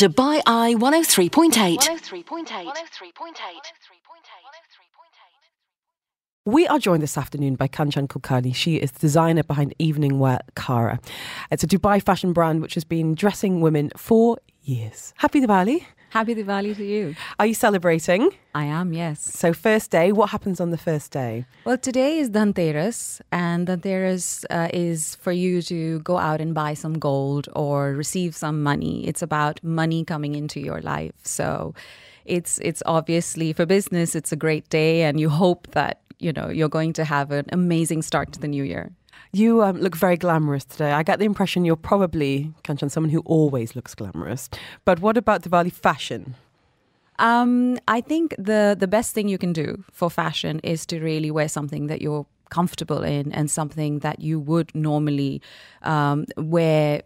Dubai Eye 103.8. 103.8. We are joined this afternoon by Kanchan Kulkarni. She is the designer behind evening wear Kara. It's a Dubai fashion brand which has been dressing women for years. Happy Diwali. Happy Diwali to you. Are you celebrating? I am, yes. So, first day, what happens on the first day? Well, today is Dhanteras, and Dhanteras uh, is for you to go out and buy some gold or receive some money. It's about money coming into your life. So, it's it's obviously for business. It's a great day, and you hope that you know you're going to have an amazing start to the new year. You um, look very glamorous today. I get the impression you're probably, Kanchan, someone who always looks glamorous. But what about Diwali fashion? Um, I think the the best thing you can do for fashion is to really wear something that you're comfortable in and something that you would normally um, wear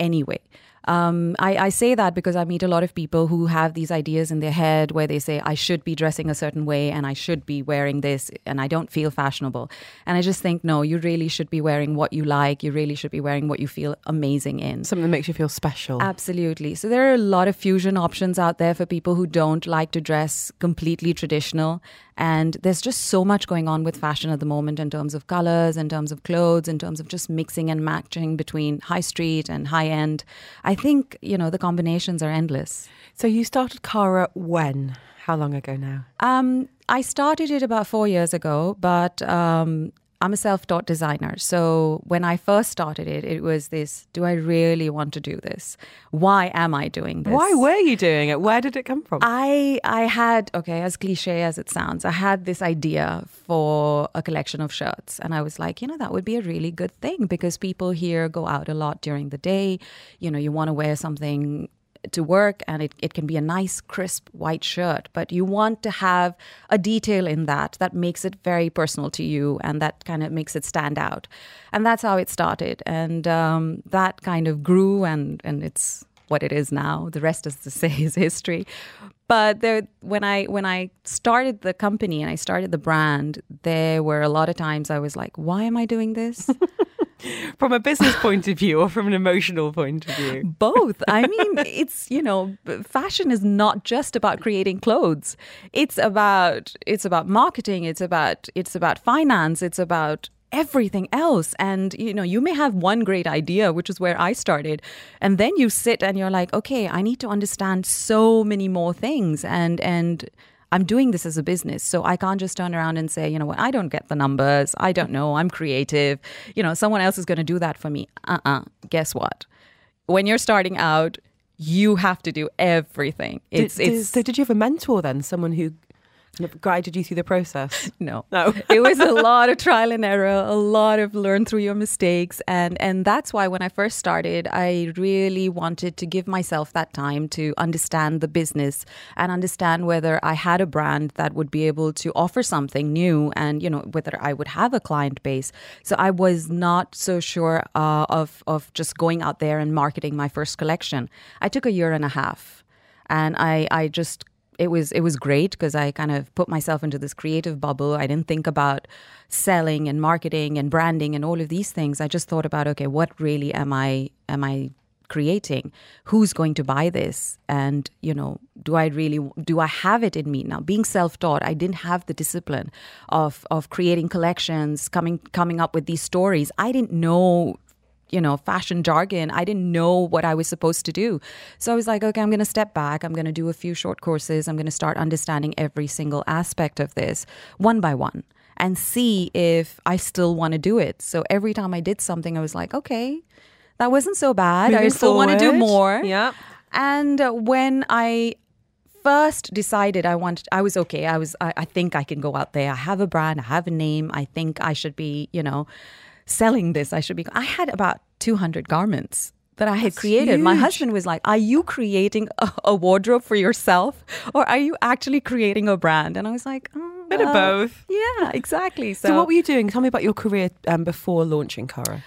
anyway. Um, I, I, say that because I meet a lot of people who have these ideas in their head where they say, I should be dressing a certain way and I should be wearing this and I don't feel fashionable. And I just think, no, you really should be wearing what you like. You really should be wearing what you feel amazing in. Something that makes you feel special. Absolutely. So there are a lot of fusion options out there for people who don't like to dress completely traditional. And there's just so much going on with fashion at the moment in terms of colors, in terms of clothes, in terms of just mixing and matching between high street and high end. I think, you know, the combinations are endless. So you started Kara when? How long ago now? Um, I started it about four years ago, but um, I'm a self taught designer. So when I first started it, it was this do I really want to do this? Why am I doing this? Why were you doing it? Where did it come from? I, I had, okay, as cliche as it sounds, I had this idea for a collection of shirts. And I was like, you know, that would be a really good thing because people here go out a lot during the day. You know, you want to wear something to work and it, it can be a nice crisp white shirt. But you want to have a detail in that that makes it very personal to you and that kind of makes it stand out. And that's how it started. And um, that kind of grew and and it's what it is now. The rest is to say is history. But there, when I when I started the company and I started the brand, there were a lot of times I was like, "Why am I doing this?" from a business point of view or from an emotional point of view? Both. I mean, it's, you know, fashion is not just about creating clothes. It's about it's about marketing, it's about it's about finance, it's about everything else and you know you may have one great idea which is where i started and then you sit and you're like okay i need to understand so many more things and and I'm doing this as a business. So I can't just turn around and say, you know what, I don't get the numbers. I don't know. I'm creative. You know, someone else is going to do that for me. Uh uh-uh. uh Guess what? When you're starting out, you have to do everything. It's, did, it's, so did you have a mentor then? Someone who guided you through the process? No, no. it was a lot of trial and error, a lot of learn through your mistakes, and and that's why when I first started, I really wanted to give myself that time to understand the business and understand whether I had a brand that would be able to offer something new, and you know whether I would have a client base. So I was not so sure uh, of of just going out there and marketing my first collection. I took a year and a half, and I I just it was it was great because I kind of put myself into this creative bubble. I didn't think about selling and marketing and branding and all of these things. I just thought about okay, what really am I am I creating? Who's going to buy this? And you know, do I really do I have it in me now? Being self-taught, I didn't have the discipline of of creating collections, coming coming up with these stories. I didn't know you know, fashion jargon. I didn't know what I was supposed to do. So I was like, okay, I'm going to step back. I'm going to do a few short courses. I'm going to start understanding every single aspect of this one by one and see if I still want to do it. So every time I did something, I was like, okay, that wasn't so bad. Moving I still want to do more. Yeah. And uh, when I first decided I wanted, I was okay. I was, I, I think I can go out there. I have a brand. I have a name. I think I should be, you know, selling this. I should be. I had about 200 garments that I had That's created. huge. My husband was like, Are you creating a, a, wardrobe for yourself or are you actually creating a brand? And I was like, oh, Bit of both. Yeah, exactly. So, so, what were you doing? Tell me about your career um, before launching Kara.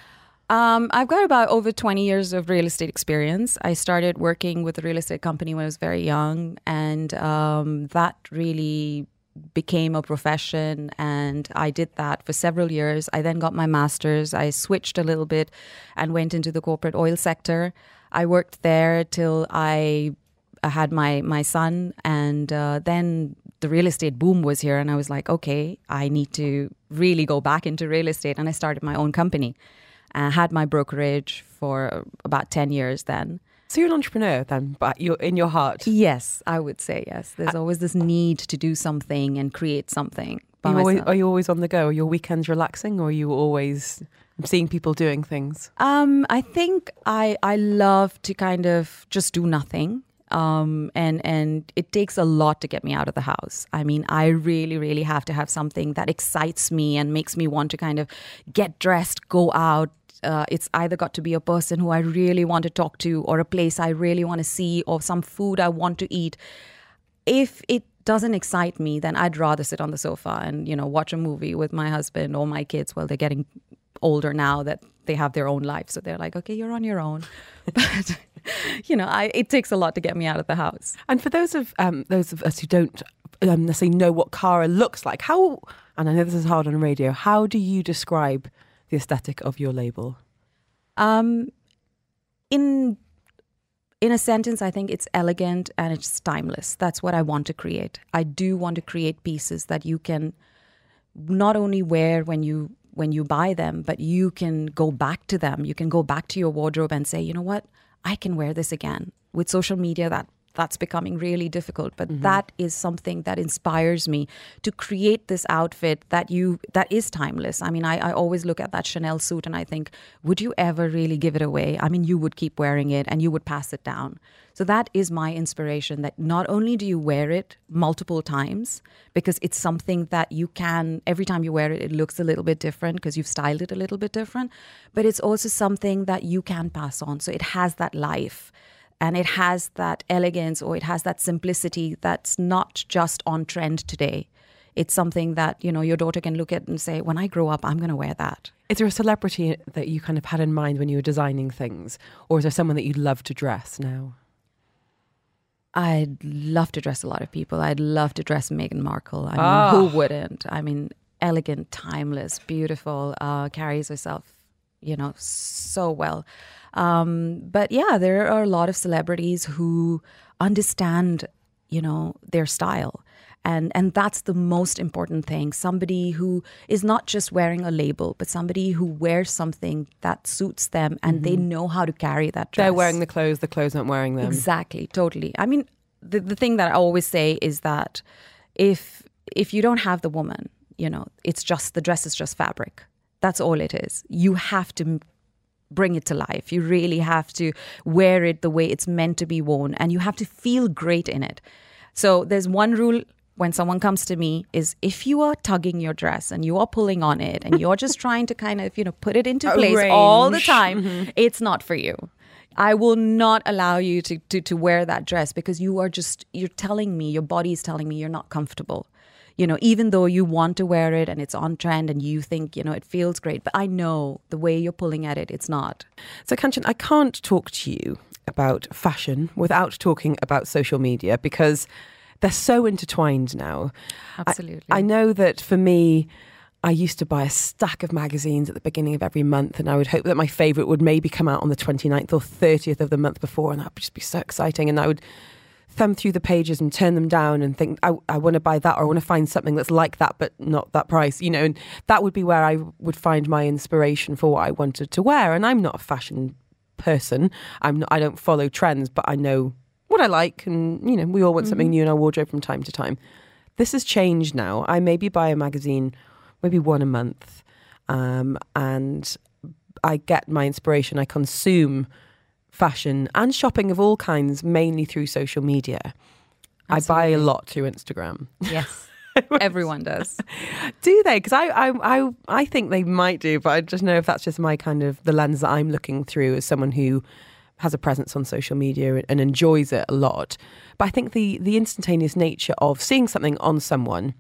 Um, I've got about over 20 years of real estate experience. I started working with a real estate company when I was very young, and um, that really became a profession and I did that for several years. I then got my master's. I switched a little bit and went into the corporate oil sector. I worked there till I had my my son, and uh, then the real estate boom was here, and I was like, okay, I need to really go back into real estate, and I started my own company. I had my brokerage for about ten years then. So you're an entrepreneur then, but you're in your heart. Yes, I would say yes. There's always this need to do something and create something. By Are you, always, are you always on the go? Are your weekends relaxing, or are you always seeing people doing things? Um, I think I I love to kind of just do nothing. Um, and and it takes a lot to get me out of the house. I mean, I really, really have to have something that excites me and makes me want to kind of get dressed, go out. Uh, it's either got to be a person who I really want to talk to, or a place I really want to see, or some food I want to eat. If it doesn't excite me, then I'd rather sit on the sofa and you know watch a movie with my husband or my kids while they're getting older now that they have their own life. So they're like, okay, you're on your own. But you know, I, it takes a lot to get me out of the house. And for those of um, those of us who don't um, necessarily know what Kara looks like, how and I know this is hard on radio, how do you describe the aesthetic of your label? Um, in in a sentence, I think it's elegant and it's timeless. That's what I want to create. I do want to create pieces that you can not only wear when you when you buy them, but you can go back to them. You can go back to your wardrobe and say, you know what, I can wear this again. With social media, that that's becoming really difficult but mm-hmm. that is something that inspires me to create this outfit that you that is timeless. I mean I, I always look at that chanel suit and i think would you ever really give it away? I mean you would keep wearing it and you would pass it down. So that is my inspiration that not only do you wear it multiple times because it's something that you can every time you wear it it looks a little bit different because you've styled it a little bit different but it's also something that you can pass on. So it has that life and it has that elegance or it has that simplicity that's not just on trend today. It's something that you know your daughter can look at and say when i grow up i'm going to wear that. Is there a celebrity that you kind of had in mind when you were designing things, or is there someone that you'd love to dress now? i'd love to dress a lot of people. I'd love to dress meghan markle. I mean Ah. who wouldn't? I mean elegant timeless beautiful uh, carries herself you know so well um, but yeah there are a lot of celebrities who understand you know their style and and that's the most important thing somebody who is not just wearing a label but somebody who wears something that suits them and they know how to carry that dress They're wearing the clothes, the clothes aren't wearing them. Exactly, totally. I mean, the the thing that I always say is that if if you don't have the woman, you know, it's just the dress is just fabric. That's all it is. You have to bring it to life. You really have to wear it the way it's meant to be worn and you have to feel great in it. So there's one rule when someone comes to me is if you are tugging your dress and you are pulling on it and you're just trying to kind of, you know, put it into place all the Arrange. time, mm-hmm. it's not for you. I will not allow you to, to to wear that dress because you are just you're telling me your body is telling me you're not comfortable. You know, even though you want to wear it and it's on trend and you think, you know, it feels great, but I know the way you're pulling at it, it's not. So, Kanchan, I can't talk to you about fashion without talking about social media because they're so intertwined now. I- Absolutely. I, know that for me, I used to buy a stack of magazines at the beginning of every month, and I would hope that my favourite would maybe come out on the 29th or 30th of the month before, and that would just be so exciting. And I would thumb through the pages and turn them down and think, I, I want to buy that, or I want to find something that's like that, but not that price, you know. And that would be where I would find my inspiration for what I wanted to wear. And I'm not a fashion person. I'm not, I don't follow trends, but I know what I like, and you know, we all want something new in our wardrobe from time to time. This has changed now. I maybe buy a magazine, maybe one a month, um, and I get my inspiration. I consume fashion and shopping of all kinds mainly through social media. I buy a lot through Instagram. Yes. Everyone does. Do they? Because I, I, I, I think they might do, but I just know if that's just my kind of the lens that I'm looking through as someone who has a presence on social media and enjoys it a lot. But I think the the instantaneous nature of seeing something on someone,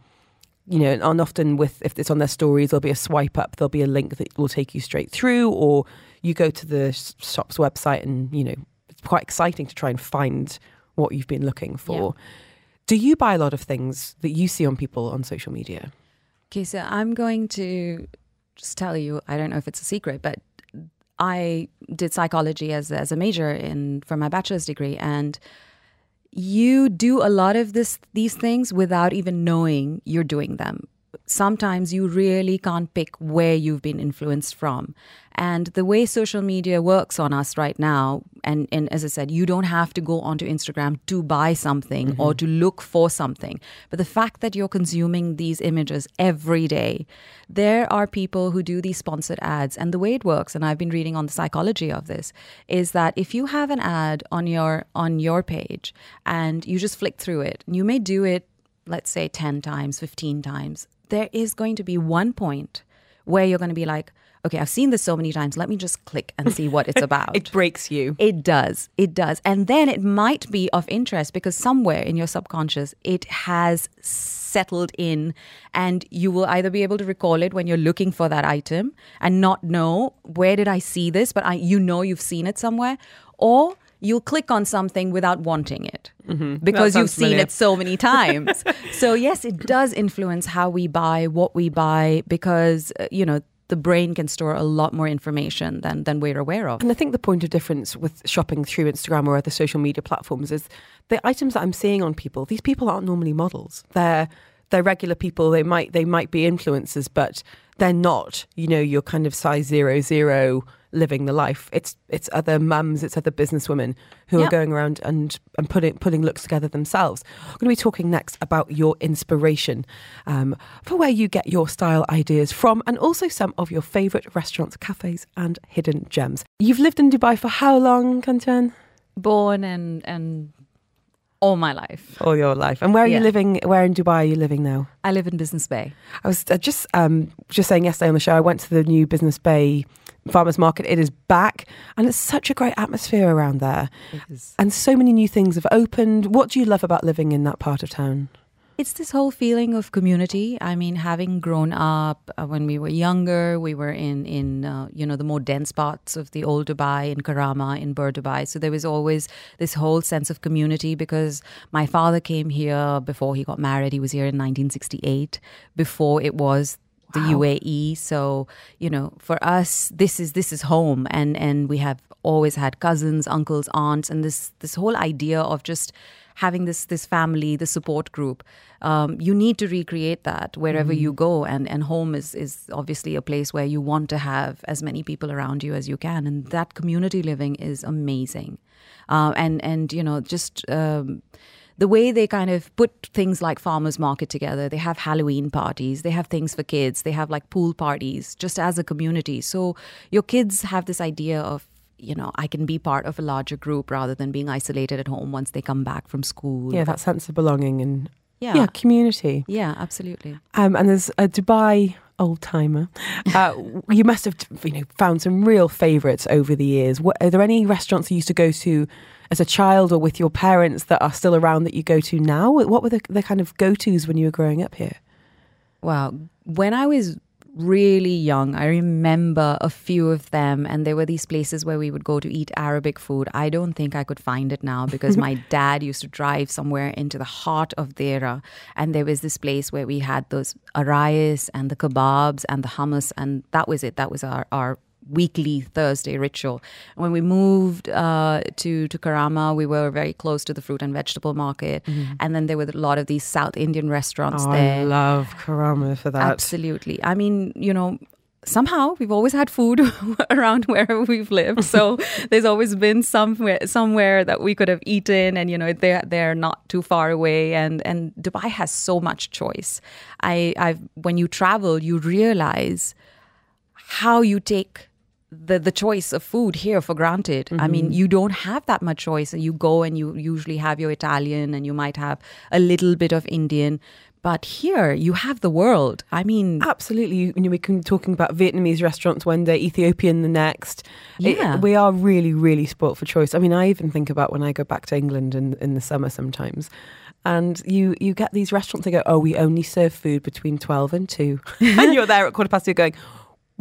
you know, and often with if it's on their stories, there'll be a swipe up, there'll be a link that will take you straight through, or you go to the shop's website and you know it's quite exciting to try and find what you've been looking for. Do you buy a lot of things that you see on people on social media? Okay, so I'm going to just tell you, I don't know if it's a secret, but I did psychology as as a major in for my bachelor's degree, and you do a lot of this these things without even knowing you're doing them sometimes you really can't pick where you've been influenced from. And the way social media works on us right now, and, and as I said, you don't have to go onto Instagram to buy something mm-hmm. or to look for something. But the fact that you're consuming these images every day, there are people who do these sponsored ads. And the way it works, and I've been reading on the psychology of this, is that if you have an ad on your on your page and you just flick through it, you may do it let's say 10 times, 15 times, there is going to be one point where you're going to be like, okay, I've seen this so many times. Let me just click and see what it's about. it breaks you. It does. It does. And then it might be of interest because somewhere in your subconscious, it has settled in and you will either be able to recall it when you're looking for that item and not know where did I see this, but I, you know you've seen it somewhere, or you'll click on something without wanting it mm-hmm. because you've seen familiar. it so many times. so, yes, it does influence how we buy, what we buy, because, uh, you know, the brain can store a lot more information than, than we're aware of. And I think the point of difference with shopping through Instagram or other social media platforms is the items that I'm seeing on people, these people aren't normally models. They're they're regular people. They might they might be influencers, but they're not. You know, your kind of size zero zero living the life. It's it's other mums, it's other businesswomen who yep. are going around and, and putting putting looks together themselves. We're going to be talking next about your inspiration um, for where you get your style ideas from, and also some of your favourite restaurants, cafes, and hidden gems. You've lived in Dubai for how long, Kanchan? Born and and all my life. All your life. And where are yeah. you living? Where in Dubai are you living now? I live in Business Bay. I was just um, just saying yesterday on the show. I went to the new Business Bay farmers market. It is back, and it's such a great atmosphere around there. And so many new things have opened. What do you love about living in that part of town? It's this whole feeling of community. I mean, having grown up uh, when we were younger, we were in in uh, you know the more dense parts of the old Dubai, in Karama, in Bur Dubai. So there was always this whole sense of community because my father came here before he got married. He was here in 1968, before it was the wow. UAE. So you know, for us, this is this is home, and and we have always had cousins, uncles, aunts, and this this whole idea of just having this this family, the support group. Um, you need to recreate that wherever mm-hmm. you go, and and home is is obviously a place where you want to have as many people around you as you can, and that community living is amazing, uh, and and you know just. Um, the way they kind of put things like farmers market together they have halloween parties they have things for kids they have like pool parties just as a community so your kids have this idea of you know, I can be part of a larger group rather than being isolated at home once they come back from school. Yeah, that sense of belonging and yeah, yeah community. Yeah, absolutely. Um, and there's a Dubai old timer. Uh, you must have you know found some real favourites over the years. What, are there any restaurants you used to go to as a child or with your parents that are still around that you go to now? What were the, the kind of go tos when you were growing up here? Wow, when I was really young, I remember a few of them, and there were these places where we would go to eat Arabic food. I don't think I could find it now because my dad used to drive somewhere into the heart of Deira, and there was this place where we had those arayes and the kebabs and the hummus, and that was it. That was our, our weekly Thursday ritual. When we moved uh, to to Karama, we were very close to the fruit and vegetable market, mm-hmm. and then there were a lot of these South Indian restaurants oh, there. I love Karama for that. Absolutely. I mean, you know. Somehow we've always had food around wherever we've lived, so there's always been somewhere somewhere that we could have eaten, and you know they're they're not too far away, and and Dubai has so much choice. I I've when you travel, you realize how you take the the choice of food here for granted. Mm-hmm. I mean, mm-hmm. you don't have that much choice. You go and you usually have your Italian and you might have a little bit of Indian. But here you have the world. I mean, absolutely. You, know, we can be talking about Vietnamese restaurants one day, Ethiopian the next. Yeah, it, we are really, really spoilt for choice. I mean, I even think about when I go back to England in in the summer sometimes, and you you get these restaurants. They go, oh, we only serve food between twelve and two, and you're there at quarter past two, going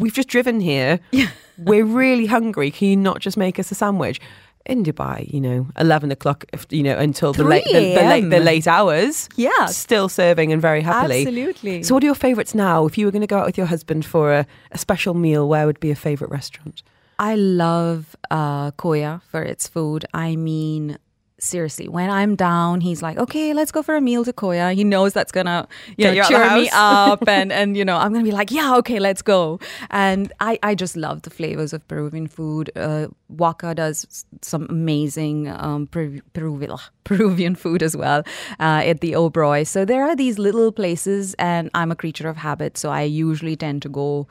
we've just driven here. Yeah. We're really hungry. Can you not just make us a sandwich? In Dubai, you know, eleven o'clock, you know, until the late, the, the, late, the late hours. Yeah, still serving and very happily. Absolutely. So, what are your favourites now? If you were going to go out with your husband for a, a special meal, where would be a favourite restaurant? I love uh, Coya for its food. I mean, seriously, when I'm down, he's like, okay, let's go for a meal to Coya. He knows that's gonna you know, Get you out of the cheer me up and, and, you know, I'm gonna be like, yeah, okay, let's go. And I, I just love the flavors of Peruvian food. Uh, Waka does some amazing um, Peru- Peruvian, Peruvian food as well uh, at the Oberoi. So there are these little places, and I'm a creature of habit. So I usually tend to go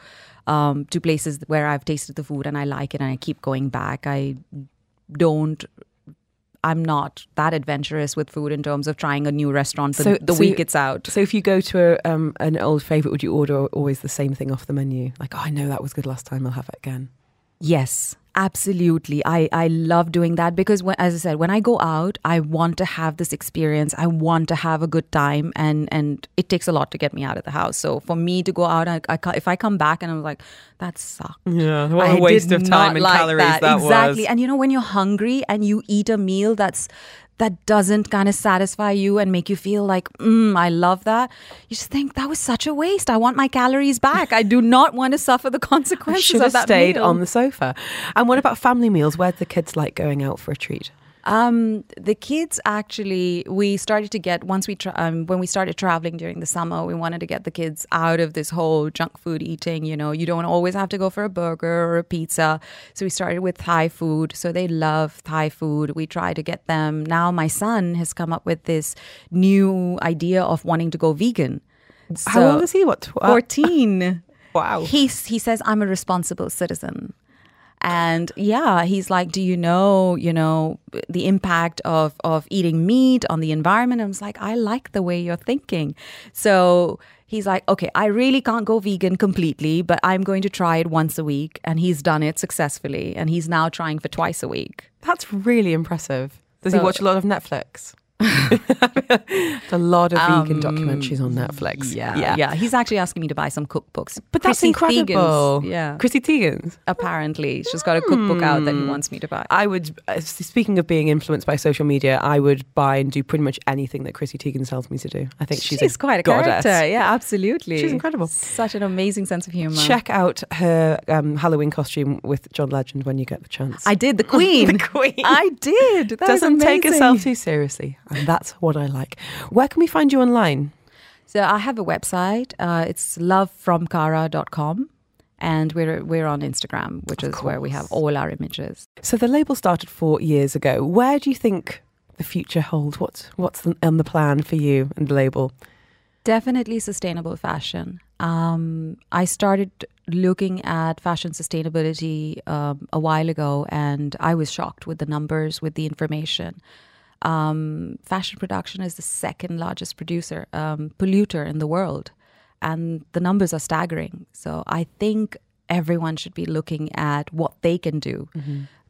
um, to places where I've tasted the food and I like it and I keep going back. I don't. I'm not that adventurous with food in terms of trying a new restaurant the, So- the so week you- it's out. So if you go to a, um, an old favourite, would you order always the same thing off the menu? Like, oh, I know that was good last time. I'll have it again. Yes, absolutely. I, I love doing that because, when, as I said, when I go out, I want to have this experience. I want to have a good time, and and it takes a lot to get me out of the house. So for me to go out, I, I if I come back and I'm like, that sucked. Yeah, I did not like calories that. Was. Exactly. And you know, when you're hungry and you eat a meal that's that doesn't kind of satisfy you and make you feel like, mm, I love that. You just think that was such a waste. I want my calories back. I do not want to suffer the consequences I should have stayed meal. on the sofa. And what about family meals? Where do the kids like going out for a treat? Um, the kids actually, we started to get once we tra- um, when we started traveling during the summer, we wanted to get the kids out of this whole junk food eating. You know, you don't always have to go for a burger or a pizza. So we started with Thai food. So they love Thai food. We try to get them. Now my son has come up with this new idea of wanting to go vegan. How old is he? What? uh, 14. Wow. He's, he says, I'm a responsible citizen. And yeah, he's like, do you know, you know, the impact of of eating meat on the environment? And I was like, I like the way you're thinking. So he's like, okay, I really can't go vegan completely, but I'm going to try it once a week. And he's done it successfully. And he's now trying for twice a week. That's really impressive. Does he watch a lot of Netflix? A lot of vegan documentaries on Netflix. Um, Yeah, yeah. He's actually asking me to buy some cookbooks. But that's Chrissy incredible. Teigen's- yeah. Chrissy Teigen's. Apparently, she's got a cookbook out that he wants me to buy. I would, uh, speaking of being influenced by social media, I would buy and do pretty much anything that Chrissy Teigen tells me to do. I think she's, She's, quite a goddess. character. Yeah, absolutely. She's incredible. Such an amazing sense of humor. Check out her um, Halloween costume with John Legend when you get the chance. I did the Queen. The Queen. I did. That Doesn't take herself too seriously, and that's what I like. Where can we find you online? So I have a website. Uh, it's lovefromkara.com. And we're we're on Instagram, which is where we have all our images. So the label started four years ago. Where do you think the future holds? What's what's the, on the plan for you and the label? Definitely sustainable fashion. Um, I started looking at fashion sustainability um, a while ago, and I was shocked with the numbers, with the information. Um, fashion production is the second largest producer, um, polluter in the world, and the numbers are staggering. So I think everyone should be looking at what they can do.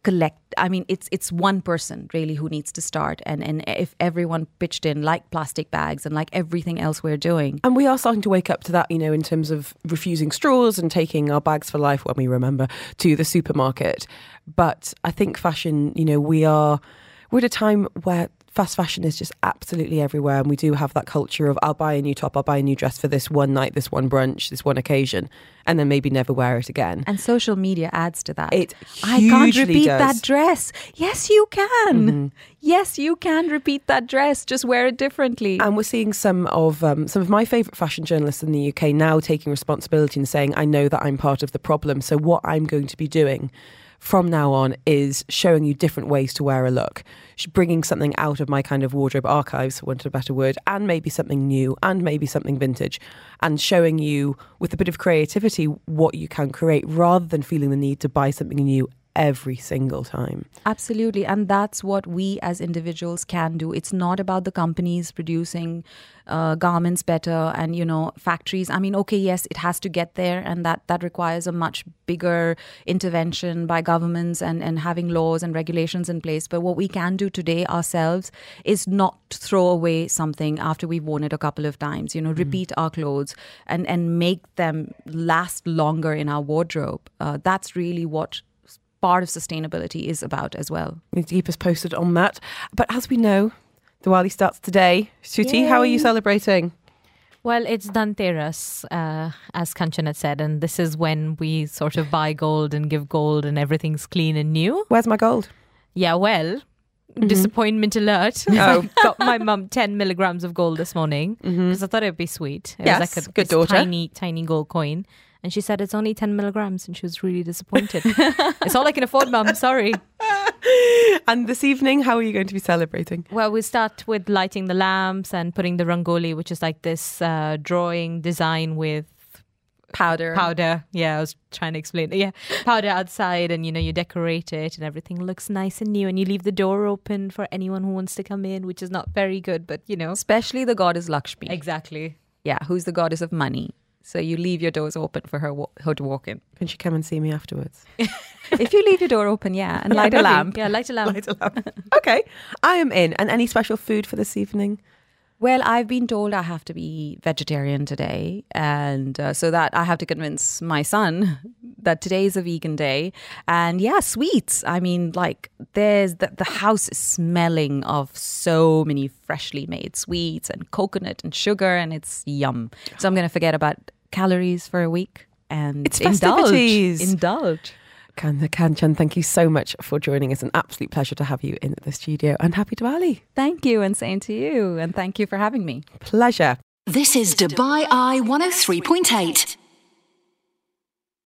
Collect. I mean, it's it's one person really who needs to start, and and if everyone pitched in like plastic bags and like everything else we're doing, And we are starting to wake up to that, you know, in terms of refusing straws and taking our bags for life when we remember to the supermarket. But I think fashion, you know, we are we're at a time where fast fashion is just absolutely everywhere, and we do have that culture of I'll buy a new top, I'll buy a new dress for this one night, this one brunch, this one occasion, and then maybe never wear it again. and social media adds to that. It I can't repeat does. Mm-hmm. that dress. Yes, you can. Yes, you can repeat that dress. Just wear it differently. And we're seeing some of um, some of my favourite fashion journalists in the UK now taking responsibility and saying, "I know that I'm part of the problem. So what I'm going to be doing from now on is showing you different ways to wear a look, bringing something out of my kind of wardrobe archives, for want of a better word, and maybe something new, and maybe something vintage, and showing you with a bit of creativity what you can create, rather than feeling the need to buy something new." Every single time. Absolutely. And that's what we as individuals can do. It's not about the companies producing uh, garments better and, you know, factories. I mean, okay, yes, it has to get there and that, that requires a much bigger intervention by governments and, and having laws and regulations in place. But what we can do today ourselves is not throw away something after we've worn it a couple of times, you know, repeat our clothes and, and make them last longer in our wardrobe. Uh, that's really what part of sustainability is about as well. You need to keep us posted on that. But as we know, Diwali starts today. Shruti, how are you celebrating? Well, it's Dhanteras, uh, as Kanchan had said, and this is when we sort of buy gold and give gold and everything's clean and new. Where's my gold? Yeah, well, disappointment alert. Oh. I got my mum 10 milligrams of gold this morning because I thought it'd be sweet. It Yes, was like a good daughter. tiny, tiny gold coin. And she said it's only 10 milligrams and she was really disappointed. it's all I can afford, mum. Sorry. And this evening, how are you going to be celebrating? Well, we start with lighting the lamps and putting the rangoli, which is like this uh, drawing design with Powder. powder. Yeah, I was trying to explain. it. Yeah, powder outside, and you know, you decorate it, and everything looks nice and new. And you leave the door open for anyone who wants to come in, which is not very good, but you know, Especially the goddess Lakshmi. exactly. yeah, who's the goddess of money. So you leave your doors open for her, her to walk in. Can she come and see me afterwards? if you leave your door open, yeah, and light a lamp. Yeah, light a lamp. Light a lamp. okay, I am in. And any special food for this evening? Well, I've been told I have to be vegetarian today, and uh, so that I have to convince my son that today is a vegan day. And yeah, sweets. I mean, like there's the, the house is smelling of so many freshly made sweets and coconut and sugar, and it's yum. So I'm going to forget about calories for a week and It's indulge. festivities. Indulge. Kan Kanchan, thank you so much for joining us. An absolute pleasure to have you in the studio. And happy Diwali. Thank you, and same to you, and thank you for having me. Pleasure. This is Dubai Eye 103.8.